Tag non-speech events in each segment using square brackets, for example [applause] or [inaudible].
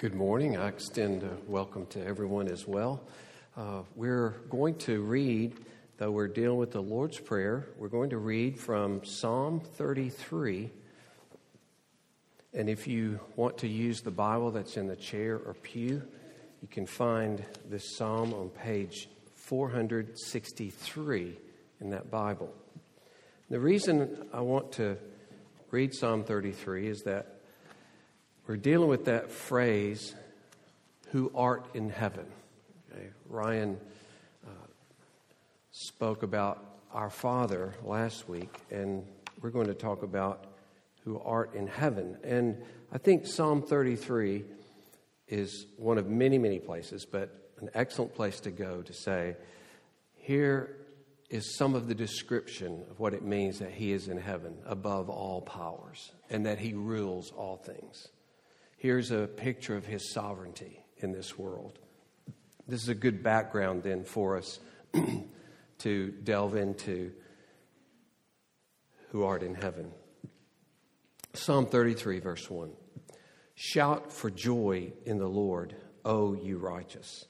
Good morning. I extend a welcome to everyone as well. Uh, we're going to read, though we're dealing with the Lord's Prayer, we're going to read from Psalm 33. And if you want to use the Bible that's in the chair or pew, you can find this psalm on page 463 in that Bible. The reason I want to read Psalm 33 is that we're dealing with that phrase, who art in heaven. Okay. Ryan uh, spoke about our Father last week, and we're going to talk about who art in heaven. And I think Psalm 33 is one of many, many places, but an excellent place to go to say, here is some of the description of what it means that he is in heaven above all powers and that he rules all things. Here's a picture of his sovereignty in this world. This is a good background then for us [clears throat] to delve into who art in heaven. Psalm 33, verse 1. Shout for joy in the Lord, O you righteous.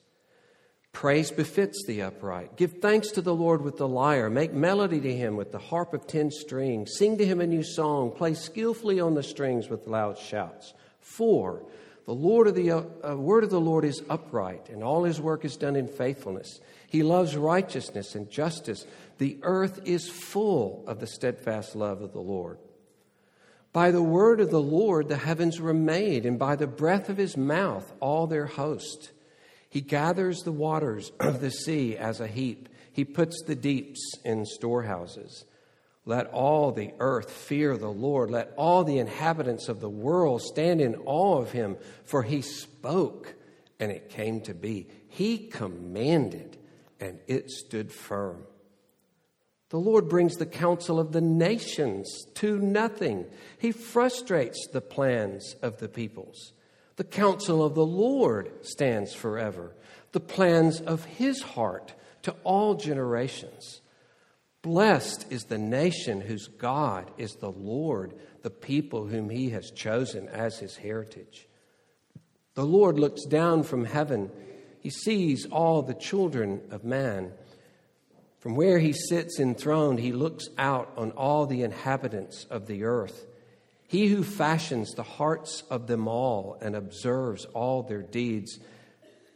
Praise befits the upright. Give thanks to the Lord with the lyre. Make melody to him with the harp of ten strings. Sing to him a new song. Play skillfully on the strings with loud shouts. For the Lord of the uh, word of the Lord is upright, and all his work is done in faithfulness. He loves righteousness and justice. The earth is full of the steadfast love of the Lord. By the word of the Lord the heavens were made, and by the breath of his mouth all their host. He gathers the waters of the sea as a heap. He puts the deeps in storehouses. Let all the earth fear the Lord. Let all the inhabitants of the world stand in awe of him, for he spoke and it came to be. He commanded and it stood firm. The Lord brings the counsel of the nations to nothing. He frustrates the plans of the peoples. The counsel of the Lord stands forever, the plans of his heart to all generations. Blessed is the nation whose God is the Lord, the people whom he has chosen as his heritage. The Lord looks down from heaven. He sees all the children of man. From where he sits enthroned, he looks out on all the inhabitants of the earth. He who fashions the hearts of them all and observes all their deeds.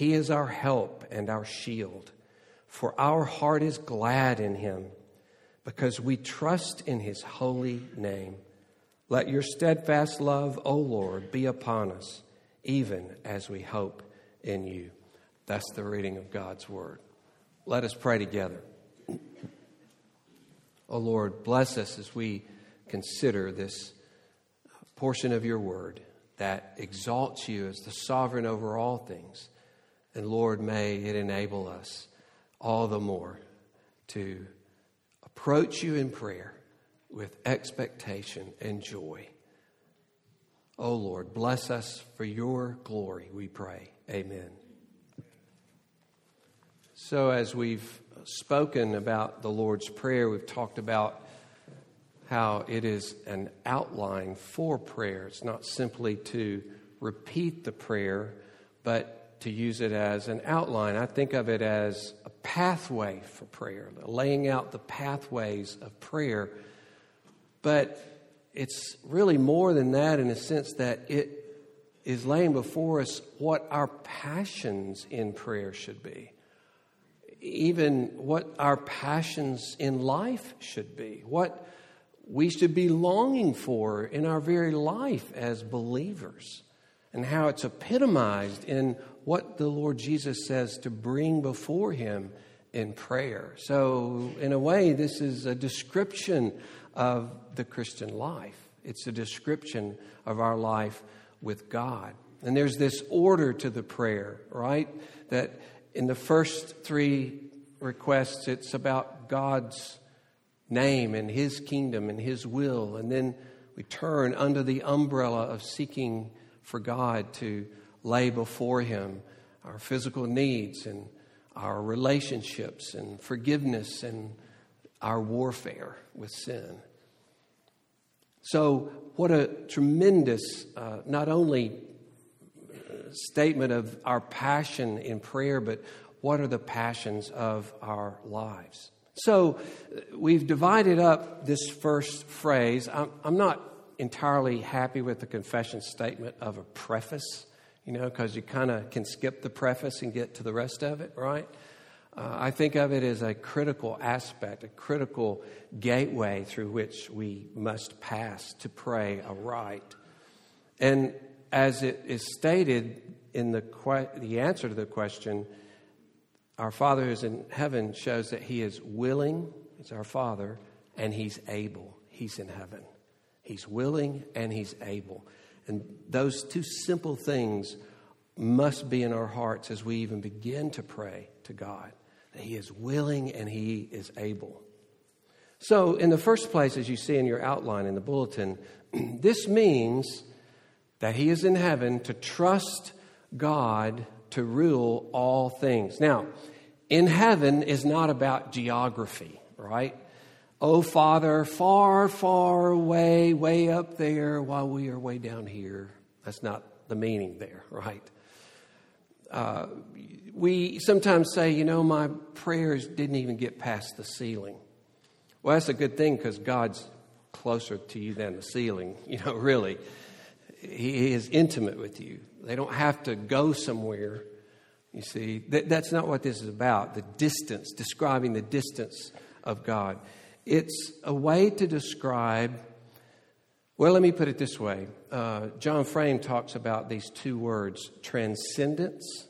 He is our help and our shield. For our heart is glad in him because we trust in his holy name. Let your steadfast love, O Lord, be upon us, even as we hope in you. That's the reading of God's word. Let us pray together. O Lord, bless us as we consider this portion of your word that exalts you as the sovereign over all things and Lord, may it enable us all the more to approach you in prayer with expectation and joy. Oh Lord, bless us for your glory, we pray. Amen. So, as we've spoken about the Lord's Prayer, we've talked about how it is an outline for prayer. It's not simply to repeat the prayer, but to use it as an outline. I think of it as a pathway for prayer, laying out the pathways of prayer. But it's really more than that in a sense that it is laying before us what our passions in prayer should be, even what our passions in life should be, what we should be longing for in our very life as believers, and how it's epitomized in what the Lord Jesus says to bring before Him in prayer. So, in a way, this is a description of the Christian life, it's a description of our life with God. And there's this order to the prayer, right? That in the first three requests, it's about God's name and His kingdom and His will. And then we turn under the umbrella of seeking for God to lay before Him our physical needs and our relationships and forgiveness and our warfare with sin. So, what a tremendous, uh, not only statement of our passion in prayer, but what are the passions of our lives? So, we've divided up this first phrase. I'm, I'm not entirely happy with the confession statement of a preface, you know, because you kind of can skip the preface and get to the rest of it, right? Uh, I think of it as a critical aspect, a critical gateway through which we must pass to pray aright. And as it is stated in the, que- the answer to the question, our Father who is in heaven shows that He is willing, He's our Father, and He's able. He's in heaven. He's willing and He's able. And those two simple things must be in our hearts as we even begin to pray to God that He is willing and He is able. So, in the first place, as you see in your outline in the bulletin, [clears throat] this means that He is in heaven to trust God to rule all things. Now, in heaven is not about geography, right? Oh, Father, far, far away, way up there, while we are way down here. That's not the meaning there, [laughs] right? Uh, we sometimes say, you know, my prayers didn't even get past the ceiling. Well, that's a good thing because God's closer to you than the ceiling, [laughs] you know, really. He is intimate with you. They don't have to go somewhere. You see, that, that's not what this is about the distance, describing the distance of God. It's a way to describe, well, let me put it this way. Uh, John Frame talks about these two words transcendence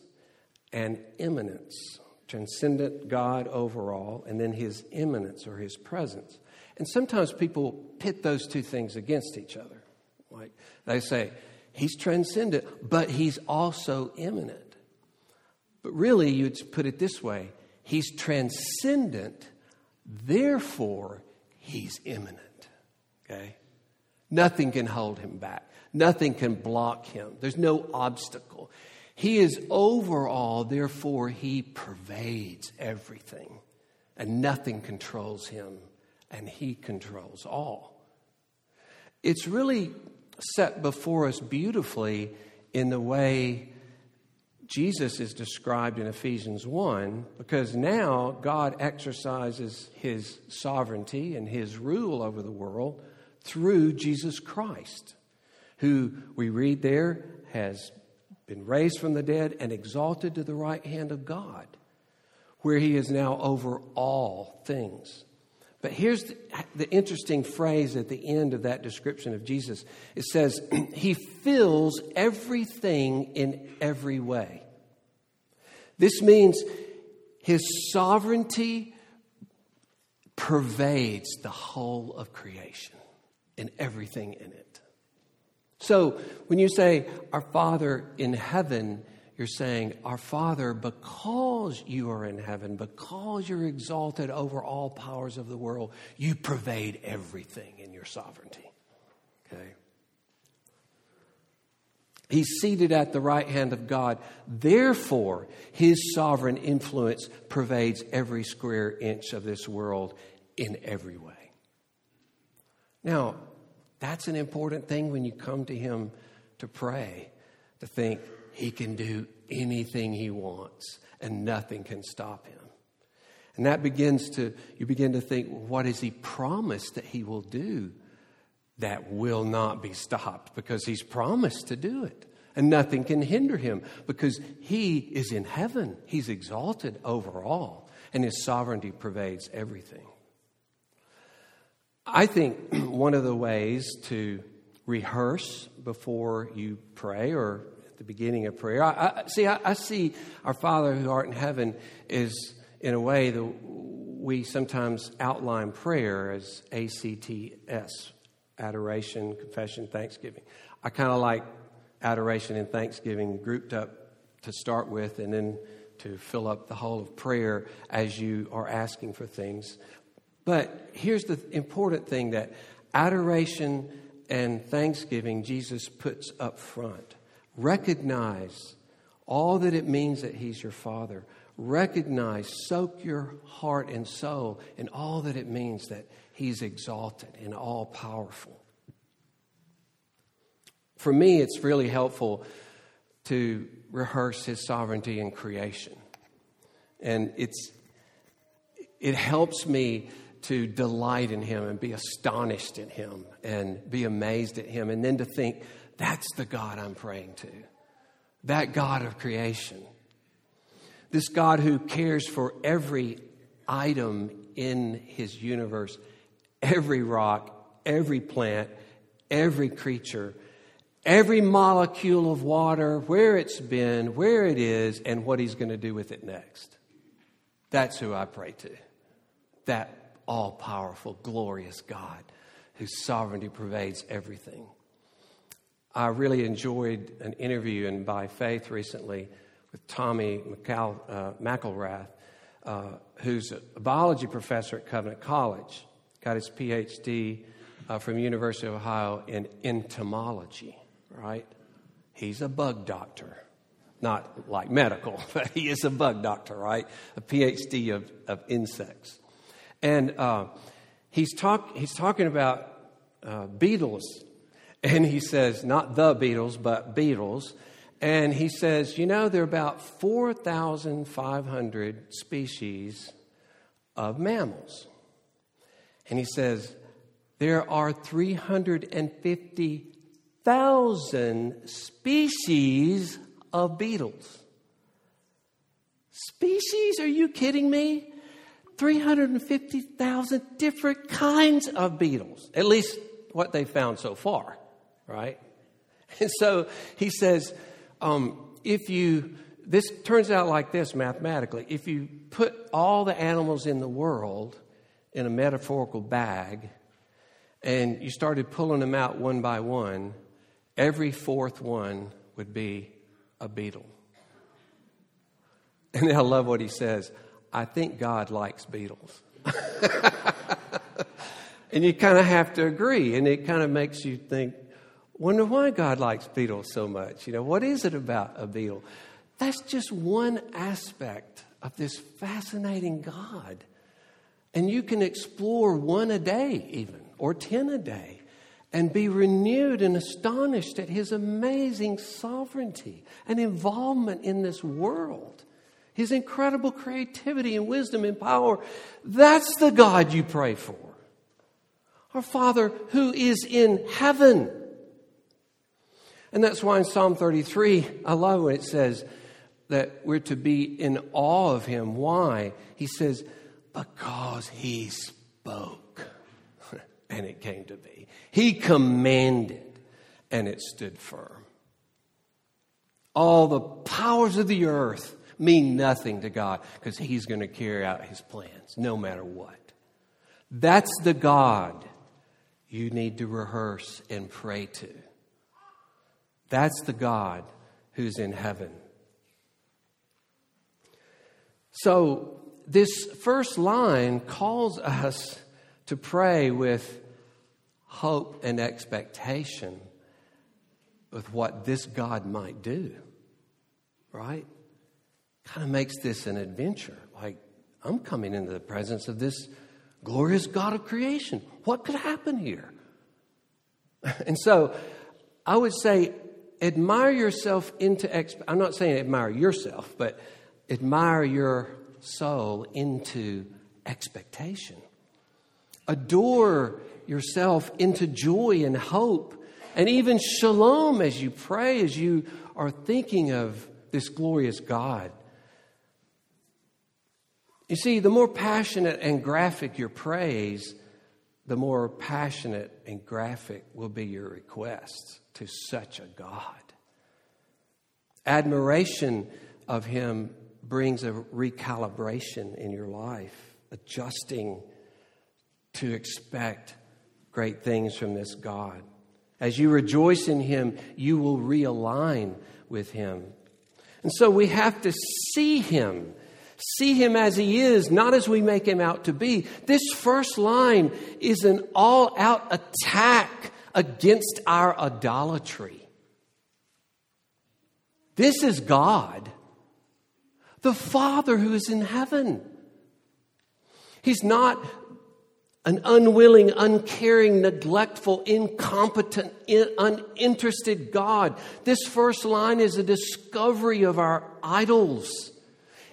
and immanence. Transcendent God overall, and then his immanence or his presence. And sometimes people pit those two things against each other. Like they say, he's transcendent, but he's also immanent. But really, you'd put it this way he's transcendent, therefore, he's immanent. Okay? Nothing can hold him back, nothing can block him, there's no obstacle. He is over all, therefore, he pervades everything, and nothing controls him, and he controls all. It's really set before us beautifully in the way Jesus is described in Ephesians 1, because now God exercises his sovereignty and his rule over the world through Jesus Christ, who we read there has been raised from the dead and exalted to the right hand of God, where he is now over all things. But here's the, the, interesting phrase at the end of that description of Jesus it says, [clears throat] He fills everything in every way. This means His sovereignty pervades the whole of creation and everything in it. So when you say, Our Father in heaven, you're saying, Our Father, because you are in heaven, because you're exalted over all powers of the world, you pervade everything in your sovereignty. Okay? He's seated at the right hand of God. Therefore, his sovereign influence pervades every square inch of this world in every way. Now, that's an important thing when you come to Him to pray, to think He can do anything He wants and nothing can stop Him. And that begins to, you begin to think, what has He promised that He will do that will not be stopped because He's promised to do it. And nothing can hinder Him because He is in heaven. He's exalted over all, and His sovereignty pervades everything. I think [clears throat] one of the ways to rehearse before you pray or the beginning of prayer, I, I see, I, I, see our Father who art in heaven is in a way that we sometimes outline prayer as ACTS adoration, confession, thanksgiving. I kind of like adoration and thanksgiving grouped up to start with and then to fill up the whole of prayer as you are asking for things. But here's the important thing that adoration and thanksgiving Jesus puts up front. Recognize all that it means that He's your Father. Recognize, soak your heart and soul in all that it means that He's exalted and all powerful. For me, it's really helpful to rehearse His sovereignty in creation. And it's, it helps me to delight in Him and be astonished at Him and be amazed at Him, and then to think, that's the God I'm praying to. That God of creation. This God who cares for every item in His universe, every rock, every plant, every creature, every molecule of water, where it's been, where it is, and what He's going to do with it next. That's who I pray to. That all powerful, glorious God whose sovereignty pervades everything. I really enjoyed an interview in By Faith recently with Tommy uh, McElrath, uh, who's a biology professor at Covenant College, got his PhD uh, from University of Ohio in entomology, right? He's a bug doctor. Not like medical, [laughs] but he is a bug doctor, right? A PhD of, of insects. And uh, he's, talk, he's talking about uh, beetles. And he says, not the beetles, but beetles. And he says, you know, there are about 4,500 species of mammals. And he says, there are 350,000 species of beetles. Species? Are you kidding me? 350,000 different kinds of beetles, at least what they've found so far, right? [laughs] And so he says, um, if you, this turns out like this mathematically. If you put all the animals in the world in a metaphorical bag and you started pulling them out one by one, every fourth one would be a beetle. [laughs] And I love what he says. I think God likes beetles. [laughs] and you kind of have to agree, and it kind of makes you think, wonder why God likes beetles so much. You know, what is it about a beetle? That's just one aspect of this fascinating God. And you can explore one a day, even, or 10 a day, and be renewed and astonished at his amazing sovereignty and involvement in this world his incredible creativity and wisdom and power. That's the God you pray for. Our Father who is in heaven. And that's why in Psalm 33, I love when it says that we're to be in awe of Him. Why? He says, because He spoke [laughs] and it came to be. He commanded and it stood firm. All the powers of the earth mean nothing to God because He's going to carry out His plans no matter what. That's the God you need to rehearse and pray to. That's the God who's in heaven. So, this first line calls us to pray with hope and expectation with what this God might do, right? kind of makes this an adventure. Like, I'm coming into the presence of this glorious God of creation. What could happen here? [laughs] And so I would say, admire yourself into, exp- I'm not saying admire yourself, but admire your soul into expectation. Adore yourself into joy and hope, and even shalom as you pray, as you are thinking of this glorious God you see, the more passionate and graphic your praise, the more passionate and graphic will be your requests to such a God. Admiration of Him brings a recalibration in your life, adjusting to expect great things from this God As you rejoice in him, you will realign with him. And so we have to see him, see him as he is, not as we make him out to be. This first line is an all out attack against our idolatry. This is God, the Father who is in heaven. He's not an unwilling, uncaring, neglectful, incompetent, uninterested God. This first line is a discovery of our idols.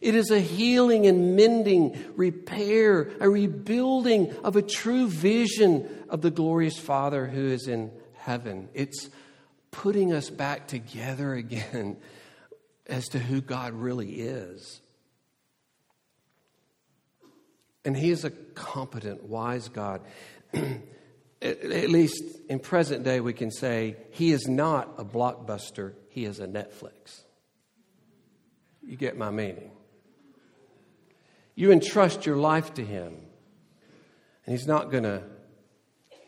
It is a healing and mending, repair, a rebuilding of a true vision of the glorious Father who is in heaven. It's putting us back together again [laughs] as to who God really is. And He is a competent, wise God. [clears throat] at least in present day, we can say He is not a blockbuster, He is a Netflix. You get my meaning. You entrust your life to Him, and He's not going to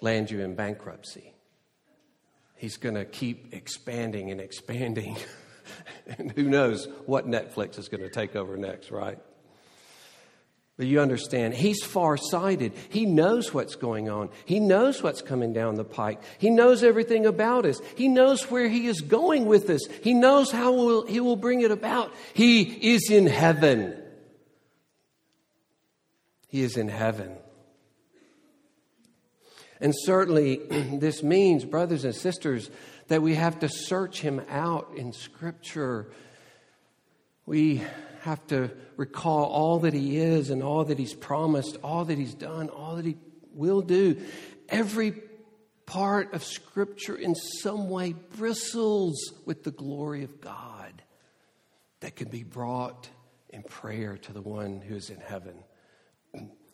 land you in bankruptcy. He's going to keep expanding and expanding. [laughs] and who knows what Netflix is going to take over next, right? But you understand, he's farsighted. He knows what's going on. He knows what's coming down the pike. He knows everything about us. He knows where he is going with us. He knows how will, he will bring it about. He is in heaven. He is in heaven. And certainly, [clears throat] this means, brothers and sisters, that we have to search him out in Scripture. We have to recall all that He is and all that He's promised, all that He's done, all that He will do. Every part of Scripture in some way bristles with the glory of God that can be brought in prayer to the one who is in heaven.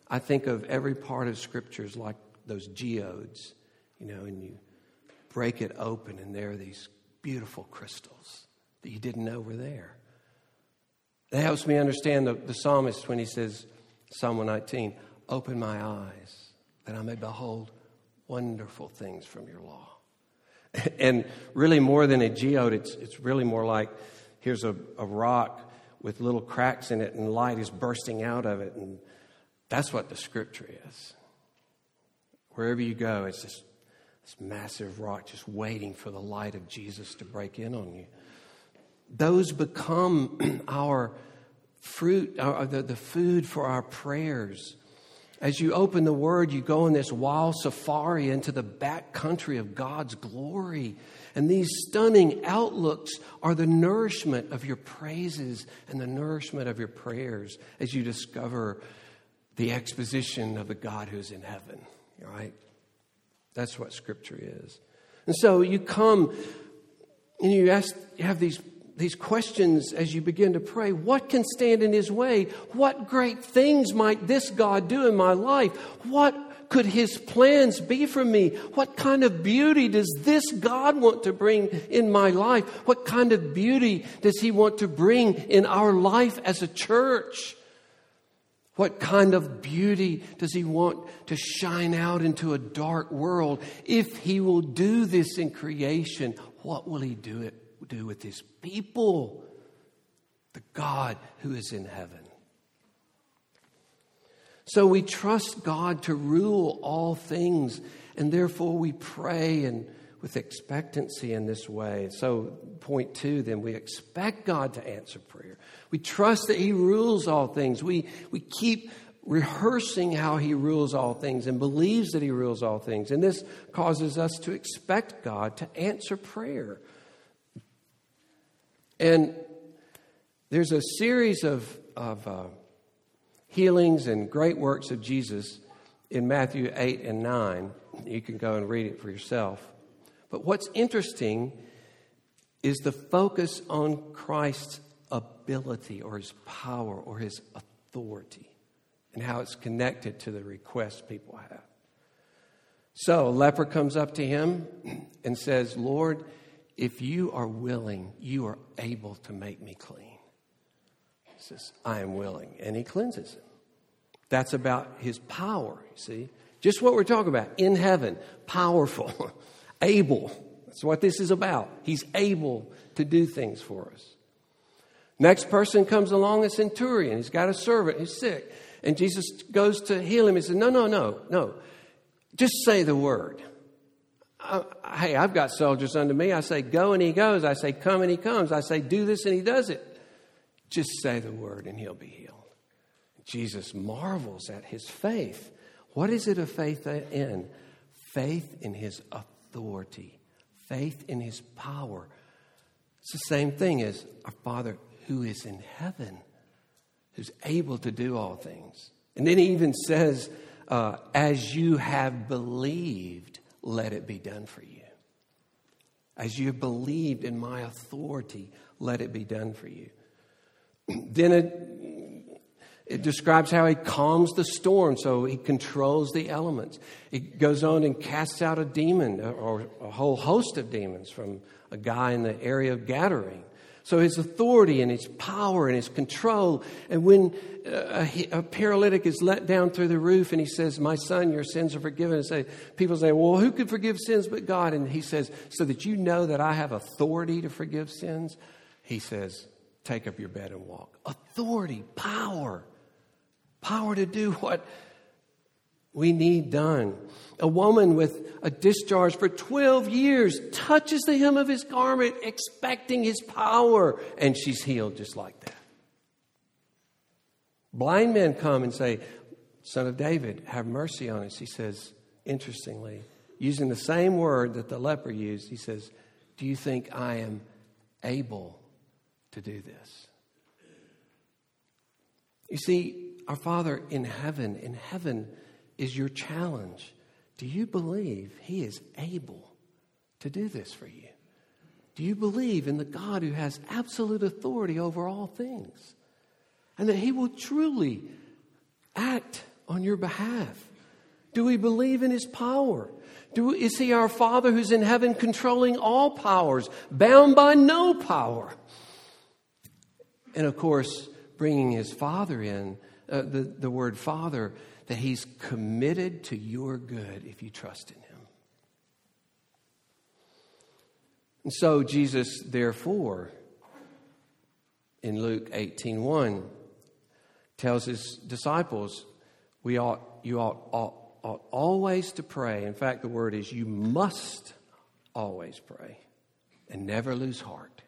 I think of every part of Scriptures like those geodes, you know, and you break it open, and there are these beautiful crystals that you didn't know were there. That helps me understand the, the psalmist when he says, Psalm 119, open my eyes that I may behold wonderful things from your law. [laughs] and really, more than a geode, it's, it's really more like here's a, a rock with little cracks in it, and light is bursting out of it. And that's what the scripture is. Wherever you go, it's just this massive rock just waiting for the light of Jesus to break in on you those become [clears throat] our fruit, our, the, the food for our prayers. As you open the Word, you go on this wild safari into the back country of God's glory. And these stunning outlooks are the nourishment of your praises and the nourishment of your prayers as you discover the exposition of the God who's in heaven, right? That's what Scripture is. And so you come and you ask, you have these these questions as you begin to pray. What can stand in his way? What great things might this God do in my life? What could his plans be for me? What kind of beauty does this God want to bring in my life? What kind of beauty does he want to bring in our life as a church? What kind of beauty does he want to shine out into a dark world? If he will do this in creation, what will he do it do with his people, the God who is in heaven. So we trust God to rule all things, and therefore we pray and with expectancy in this way. So, point two, then we expect God to answer prayer. We trust that He rules all things. We, we keep rehearsing how He rules all things and believes that He rules all things. And this causes us to expect God to answer prayer. And there's a series of, of uh, healings and great works of Jesus in Matthew 8 and 9. You can go and read it for yourself. But what's interesting is the focus on Christ's ability or his power or his authority and how it's connected to the requests people have. So, a leper comes up to him and says, Lord, if you are willing, you are able to make me clean. He says, I am willing. And he cleanses him. That's about his power, you see. Just what we're talking about in heaven, powerful. [laughs] Able. That's what this is about. He's able to do things for us. Next person comes along, a centurion. He's got a servant who's sick. And Jesus goes to heal him. He says, No, no, no, no. Just say the word. Hey, I've got soldiers under me. I say, Go, and he goes. I say, Come, and he comes. I say, Do this, and he does it. Just say the word, and he'll be healed. Jesus marvels at his faith. What is it a faith in? Faith in his authority, faith in his power. It's the same thing as our Father who is in heaven, who's able to do all things. And then he even says, uh, As you have believed, let it be done for you. As you have believed in my authority, let it be done for you. [clears throat] then it, it describes how he calms the storm, so he controls the elements. It goes on and casts out a demon or a whole host of demons from a guy in the area of Gadarene. So his authority and his power and his control. And when uh, a, a, paralytic is let down through the roof and he says, My son, your sins are forgiven, and say, people say, Well, who could forgive sins but God? And he says, So that you know that I have authority to forgive sins, he says, Take up your bed and walk. Authority, power, power to do what we need done. A woman with a discharge for 12 years touches the hem of his garment, expecting his power, and she's healed just like that. Blind men come and say, Son of David, have mercy on us. He says, interestingly, using the same word that the leper used, he says, Do you think I am able to do this? You see, our Father in heaven, in heaven, is your challenge. Do you believe He is able to do this for you? Do you believe in the God who has absolute authority over all things? And that He will truly act on your behalf? Do we believe in His power? Do, is He our Father who's in heaven controlling all powers, bound by no power? And of course, bringing His Father in, uh, the, the word Father that He's committed to your good if you trust in Him. And so Jesus, therefore, in Luke 18 1, tells his disciples, we ought, you ought, ought, ought always to pray. In fact, the word is you must always pray and never lose heart.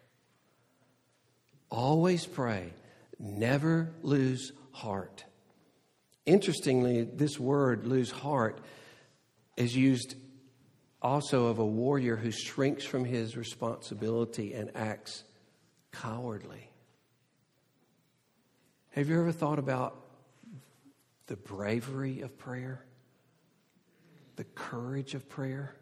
Always pray, never lose heart. Interestingly, this word, lose heart, is used also of a warrior who shrinks from his responsibility and acts cowardly. Have you ever thought about the bravery of prayer? The courage of prayer?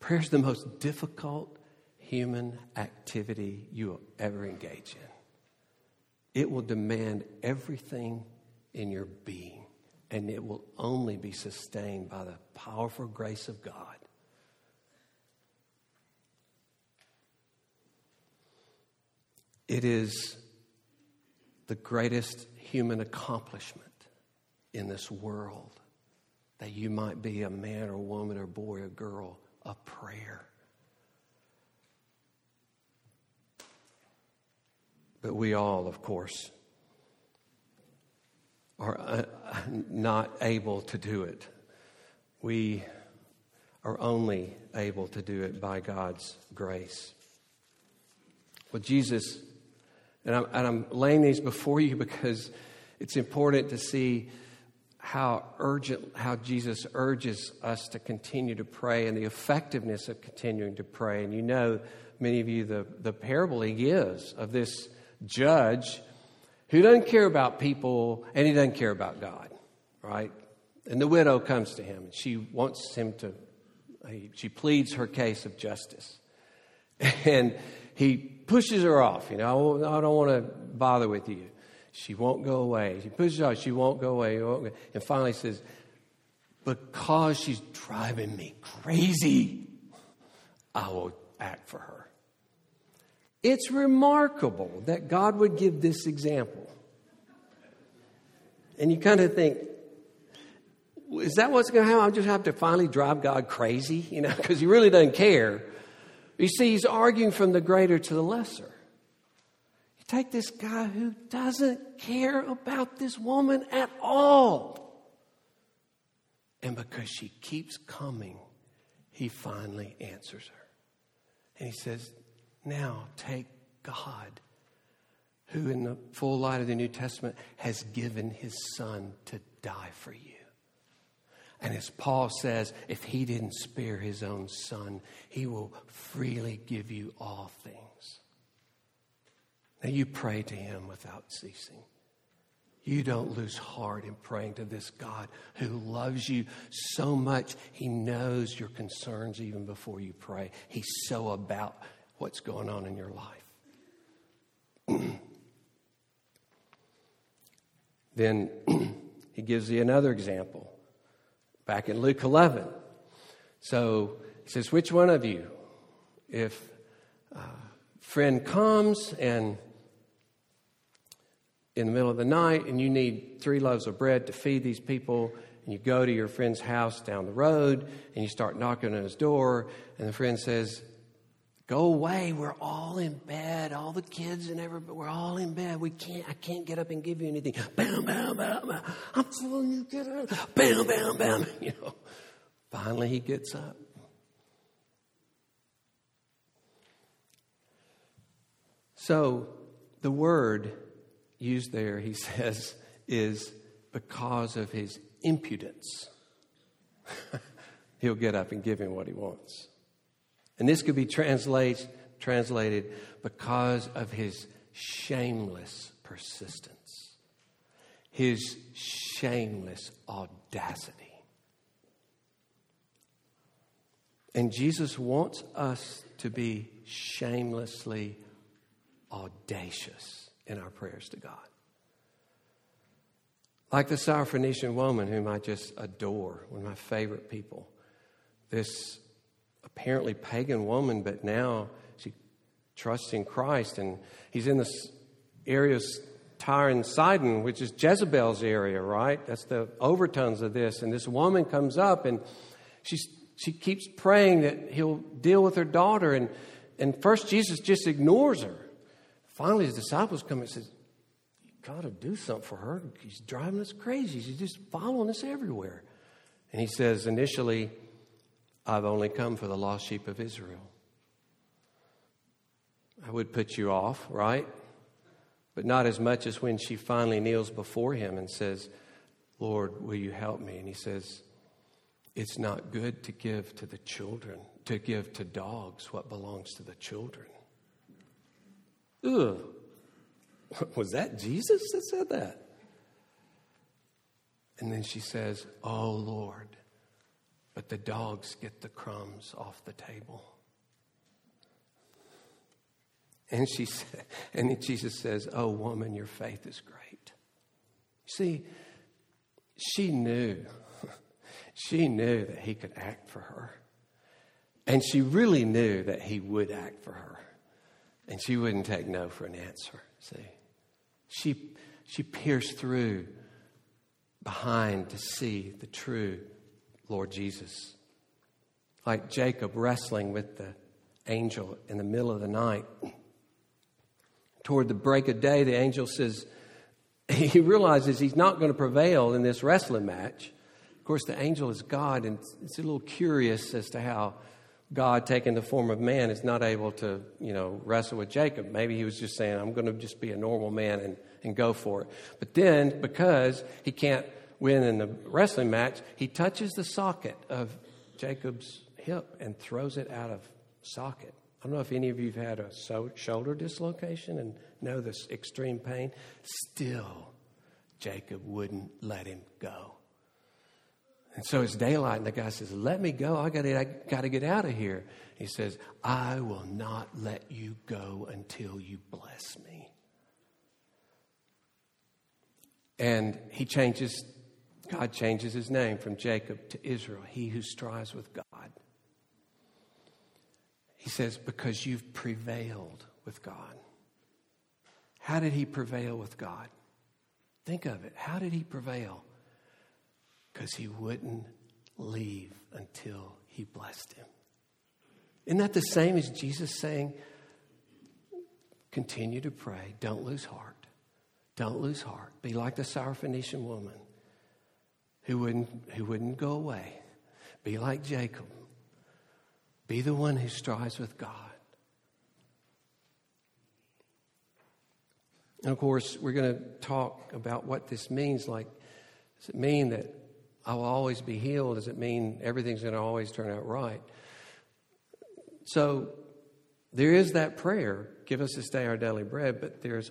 Prayer is the most difficult human activity you will ever engage in. It will demand everything in your being, and it will only be sustained by the powerful grace of God. It is the greatest human accomplishment in this world that you might be a man or woman or boy or girl of prayer. But we all, of course, are uh, not able to do it. We are only able to do it by God's grace. Well, Jesus, and I'm, and I'm laying these before you because it's important to see how urgent, how Jesus urges us to continue to pray and the effectiveness of continuing to pray. And you know, many of you, the, the parable he gives of this judge who doesn't care about people and he doesn't care about God, right? And the widow comes to him and she wants him to, uh, she pleads her case of justice. [laughs] And he pushes her off, you know, I don't want to bother with you. She won't go away. He pushes her off, she won't go away. And finally says, because she's driving me crazy, I will act for her. It's remarkable that God would give this example. And you kind of think, is that what's going to happen? I'll just have to finally drive God crazy, you know, because he really doesn't care. You see, he's arguing from the greater to the lesser. You take this guy who doesn't care about this woman at all. And because she keeps coming, he finally answers her. And he says, Now take God, who in the full light of the New Testament has given his son to die for you. And as Paul says, if he didn't spare his own son, he will freely give you all things. Now you pray to him without ceasing. You don't lose heart in praying to this God who loves you so much. He knows your concerns even before you pray. He's so about what's going on in your life. [clears throat] then [clears throat] he gives you another example back in Luke 11. So he says, Which one of you, if a friend comes and in the middle of the night and you need three loaves of bread to feed these people, and you go to your friend's house down the road and you start knocking on his door, and the friend says, Go away. We're all in bed. All the kids and everybody, we're all in bed. We can't, I can't get up and give you anything. Bam, bam, bam, bam. I'm telling you, get up. Bam, bam, bam. [laughs] You know, finally he gets up. So the word used there, he [laughs] says, is because of his impudence. [laughs] He'll get up and give him what he wants. And this could be translate, translated because of his shameless persistence, his shameless audacity. And Jesus wants us to be shamelessly audacious in our prayers to God. Like the Syrophoenician woman, whom I just adore, one of my favorite people. This apparently pagan woman, but now she trusts in Christ. And he's in this area of Tyre and Sidon, which is Jezebel's area, right? That's the overtones of this. And this woman comes up and she's, she keeps praying that he'll deal with her daughter. And, and first, Jesus just ignores her. Finally, his disciples come and says, You got to do something for her. She's driving us crazy. She's just following us everywhere. And he says, initially, I've only come for the lost sheep of Israel. I would put you off, right? But not as much as when she finally kneels before him and says, Lord, will you help me? And he says, It's not good to give to the children, to give to dogs what belongs to the children. Ugh. [laughs] Was that Jesus that said that? And then she says, Oh Lord, but the dogs get the crumbs off the table. And she [laughs] said, and Jesus says, Oh, woman, your faith is great. See, she knew, [laughs] she knew that he could act for her. And she really knew that he would act for her. And she wouldn't take no for an answer. See, she, she pierced through behind to see the true Lord Jesus. Like Jacob wrestling with the angel in the middle of the night. Toward the break of day, the angel says, [laughs] he realizes he's not going to prevail in this wrestling match. Of course, the angel is God, and it's a little curious as to how God, taking the form of man, is not able to, you know, wrestle with Jacob. Maybe he was just saying, I'm going to just be a normal man and, and go for it. But then, because he can't when in the wrestling match, he touches the socket of Jacob's hip and throws it out of socket. I don't know if any of you have had a shoulder dislocation and know this extreme pain. Still, Jacob wouldn't let him go. And so it's daylight, and the guy says, Let me go. I got I to get out of here. He says, I will not let you go until you bless me. And he changes God changes his name from Jacob to Israel, he who strives with God. He says, because you've prevailed with God. How did he prevail with God? Think of it. How did he prevail? because he wouldn't leave until he blessed him. Isn't that the same as Jesus saying, continue to pray, don't lose heart. Don't lose heart. Be like the Syrophoenician woman who wouldn't, who wouldn't go away. Be like Jacob. Be the one who strives with God. And of course, we're going to talk about what this means. Like, does it mean that I will always be healed? Does it mean everything's going to always turn out right? So, there is that prayer give us this day our daily bread, but there's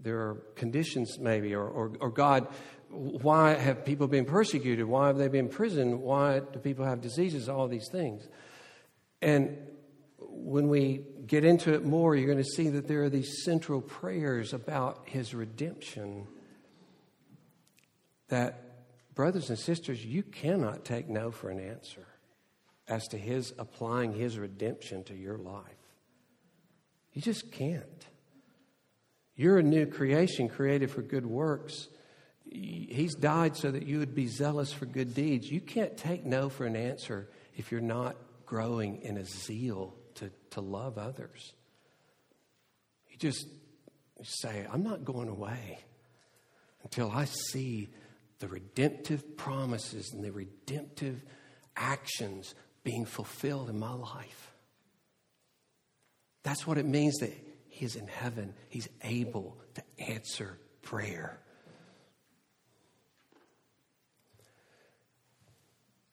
there are conditions maybe, or, or, or God, why have people been persecuted? Why have they been in prison? Why do people have diseases? All these things. And when we get into it more, you're going to see that there are these central prayers about his redemption that, brothers and sisters, you cannot take no for an answer as to his applying his redemption to your life. You just can't. You're a new creation created for good works. He's died so that you would be zealous for good deeds. You can't take no for an answer if you're not growing in a zeal to, to love others. You just say, I'm not going away until I see the redemptive promises and the redemptive actions being fulfilled in my life. That's what it means that He is in heaven. He's able to answer prayer.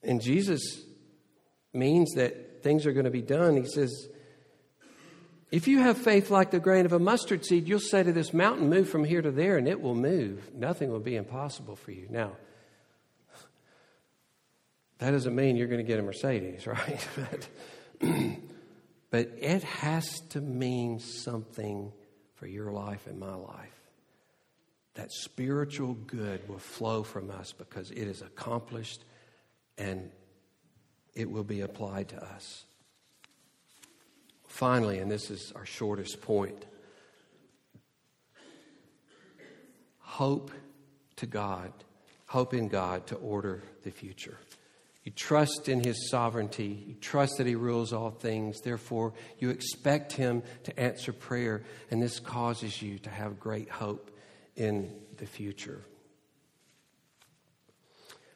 And Jesus means that things are going to be done. He says, if you have faith like the grain of a mustard seed, you'll say to this mountain, Move from here to there, and it will move. Nothing will be impossible for you. Now, that doesn't mean you're going to get a Mercedes, [laughs] right? but, [clears throat] but it has to mean something for your life and my life. That spiritual good will flow from us because it is accomplished and it will be applied to us. Finally, and this is our shortest point hope to God, hope in God to order the future. You trust in His sovereignty. You trust that He rules all things. Therefore, you expect Him to answer prayer, and this causes you to have great hope in the future.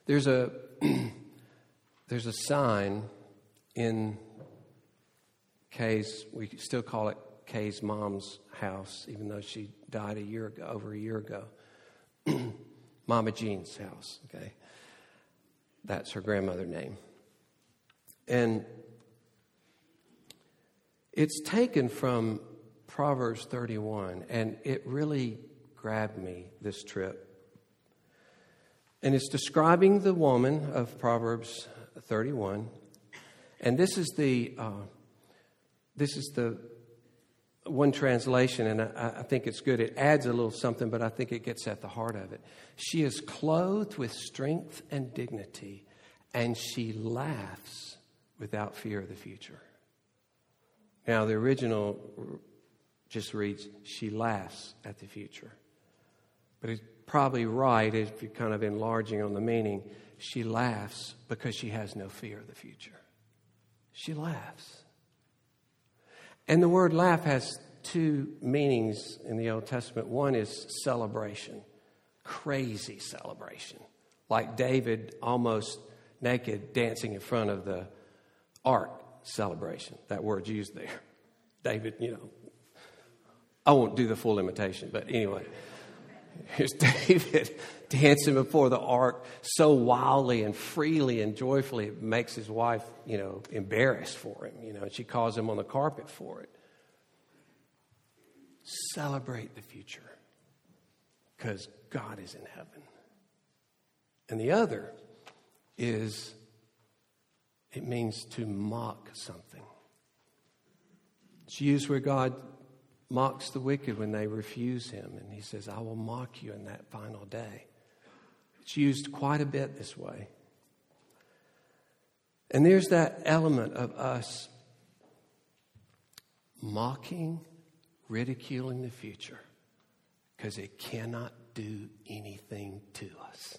There's a [clears throat] There's a sign in Kay's, we still call it Kay's mom's house, even though she died a year ago, over a year ago. [clears throat] Mama Jean's house, okay? That's her grandmother name. And it's taken from Proverbs 31, and it really grabbed me this trip. And it's describing the woman of Proverbs 31. And this is the, uh, this is the one translation, and I, I think it's good. It adds a little something, but I think it gets at the heart of it. She is clothed with strength and dignity, and she laughs without fear of the future. Now, the original just reads, She laughs at the future. But it's probably right if you're kind of enlarging on the meaning she laughs because she has no fear of the future. She laughs. And the word laugh has two meanings in the Old Testament. One is celebration, crazy celebration, like David almost naked dancing in front of the ark celebration. That word's used there. David, you know, I won't do the full imitation, but anyway. Here's [laughs] David dancing before the ark so wildly and freely and joyfully it makes his wife, you know, embarrassed for him, you know, and she calls him on the carpet for it. Celebrate the future because God is in heaven. And the other is it means to mock something. It's used where God mocks the wicked when they refuse him. And he says, I will mock you in that final day. It's used quite a bit this way. And there's that element of us mocking, ridiculing the future because it cannot do anything to us.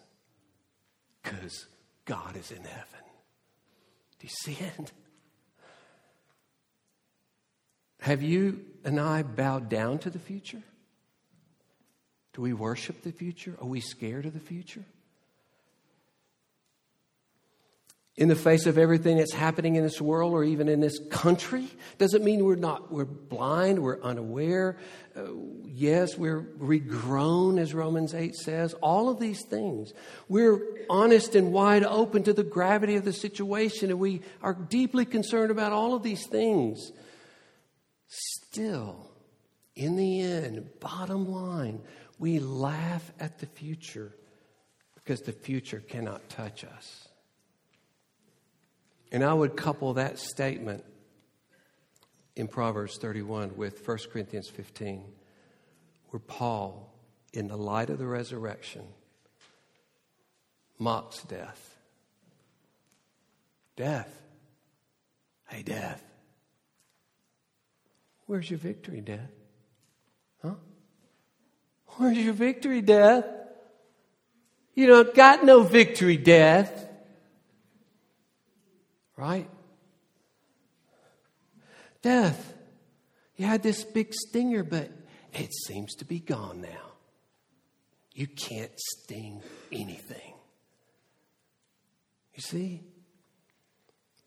Because God is in heaven. Do you see it? Have you and I bowed down to the future? Do we worship the future? Are we scared of the future? in the face of everything that's happening in this world or even in this country doesn't mean we're not we're blind we're unaware uh, yes we're regrown as romans 8 says all of these things we're honest and wide open to the gravity of the situation and we are deeply concerned about all of these things still in the end bottom line we laugh at the future because the future cannot touch us and I would couple that statement in Proverbs 31 with 1 Corinthians 15, where Paul, in the light of the resurrection, mocks death. Death. Hey, death. Where's your victory, death? Huh? Where's your victory, death? You don't got no victory, death. Right? Death. You had this big stinger, but it seems to be gone now. You can't sting anything. You see?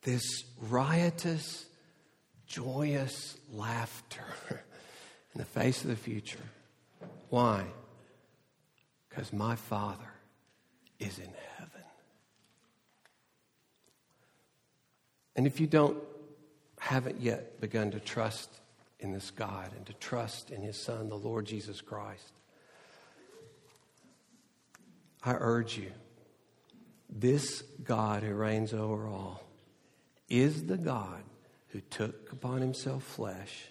This riotous, joyous laughter in the face of the future. Why? Because my Father is in heaven. And if you don't, haven't yet begun to trust in this God and to trust in His Son, the Lord Jesus Christ, I urge you, this God who reigns over all is the God who took upon Himself flesh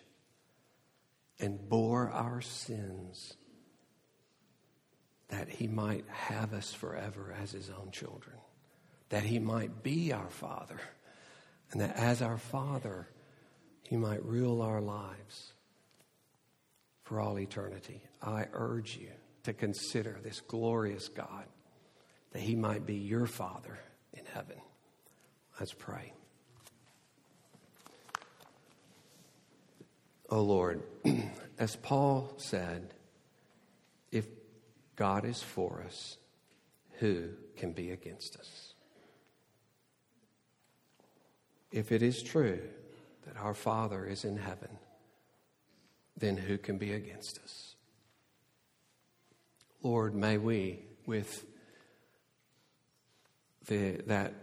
and bore our sins that He might have us forever as His own children, that He might be our Father and that as our Father, He might rule our lives for all eternity. I urge you to consider this glorious God, that He might be your Father in heaven. Let's pray. Oh Lord, [clears throat] as Paul said, if God is for us, who can be against us? If it is true that our Father is in heaven, then who can be against us? Lord, may we, with the, that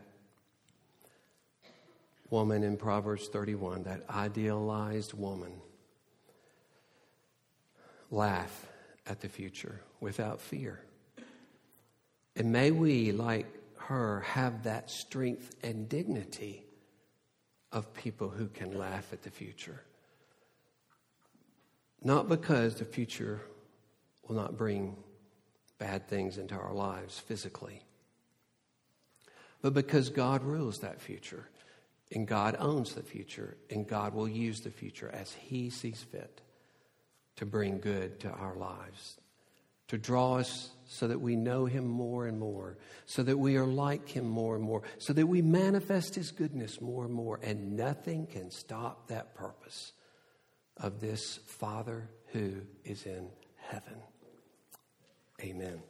woman in Proverbs 31, that idealized woman, laugh at the future without fear. And may we, like her, have that strength and dignity of people who can laugh at the future. Not because the future will not bring bad things into our lives physically, but because God rules that future and God owns the future and God will use the future as He sees fit to bring good to our lives, to draw us so that we know him more and more, so that we are like him more and more, so that we manifest his goodness more and more. And nothing can stop that purpose of this Father who is in heaven. Amen.